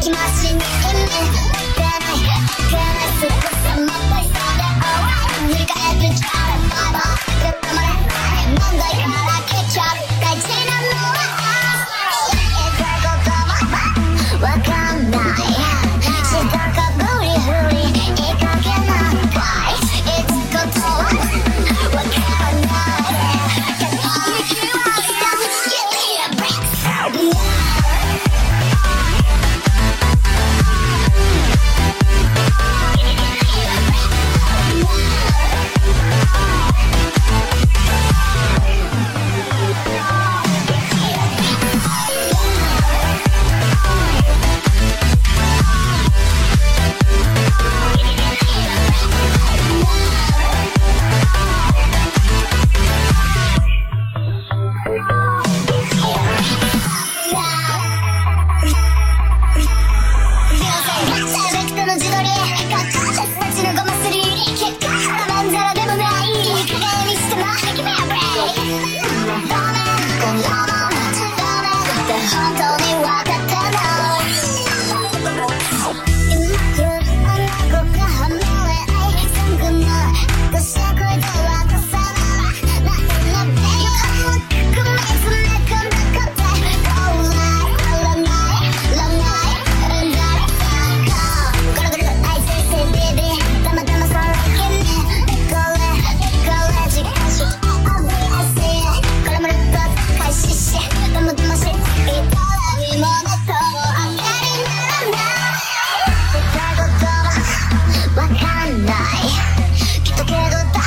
気持ちに変面ないないかんない。きっとけど